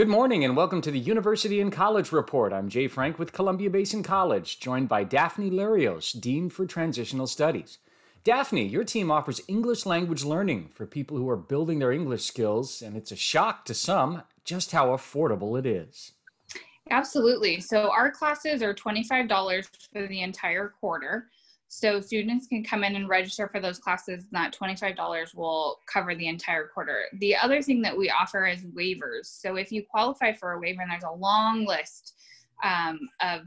Good morning and welcome to the University and College Report. I'm Jay Frank with Columbia Basin College, joined by Daphne Larios, Dean for Transitional Studies. Daphne, your team offers English language learning for people who are building their English skills, and it's a shock to some just how affordable it is. Absolutely. So, our classes are $25 for the entire quarter. So students can come in and register for those classes. And that $25 will cover the entire quarter. The other thing that we offer is waivers. So if you qualify for a waiver, and there's a long list um, of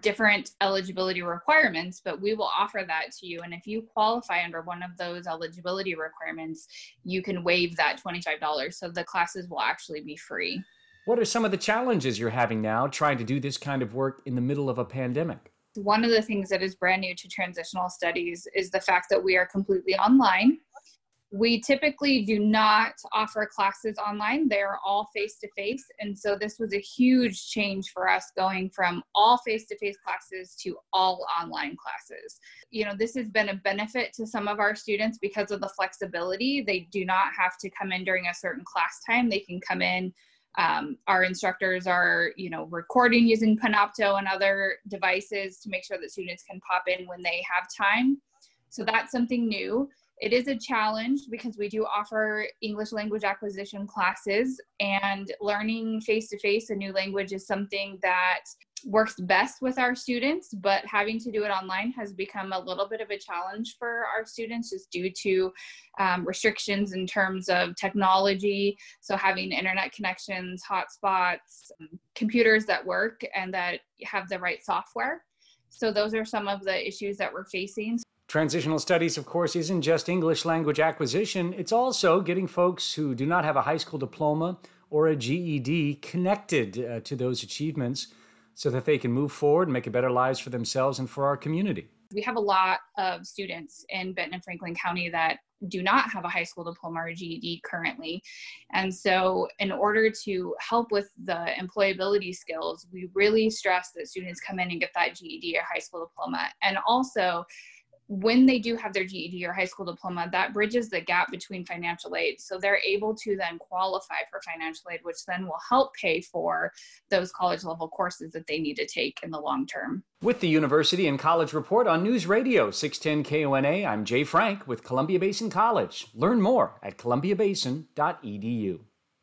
different eligibility requirements, but we will offer that to you. And if you qualify under one of those eligibility requirements, you can waive that $25. So the classes will actually be free. What are some of the challenges you're having now trying to do this kind of work in the middle of a pandemic? One of the things that is brand new to transitional studies is the fact that we are completely online. We typically do not offer classes online, they are all face to face. And so this was a huge change for us going from all face to face classes to all online classes. You know, this has been a benefit to some of our students because of the flexibility. They do not have to come in during a certain class time, they can come in um, our instructors are, you know, recording using Panopto and other devices to make sure that students can pop in when they have time. So that's something new. It is a challenge because we do offer English language acquisition classes, and learning face to face a new language is something that works best with our students, but having to do it online has become a little bit of a challenge for our students just due to um, restrictions in terms of technology. So, having internet connections, hotspots, computers that work and that have the right software. So, those are some of the issues that we're facing. Transitional studies, of course, isn't just English language acquisition, it's also getting folks who do not have a high school diploma or a GED connected uh, to those achievements so that they can move forward and make a better lives for themselves and for our community. We have a lot of students in Benton and Franklin County that do not have a high school diploma or GED currently. And so, in order to help with the employability skills, we really stress that students come in and get that GED or high school diploma. And also, when they do have their GED or high school diploma, that bridges the gap between financial aid. So they're able to then qualify for financial aid, which then will help pay for those college level courses that they need to take in the long term. With the University and College Report on News Radio 610 KONA, I'm Jay Frank with Columbia Basin College. Learn more at columbiabasin.edu.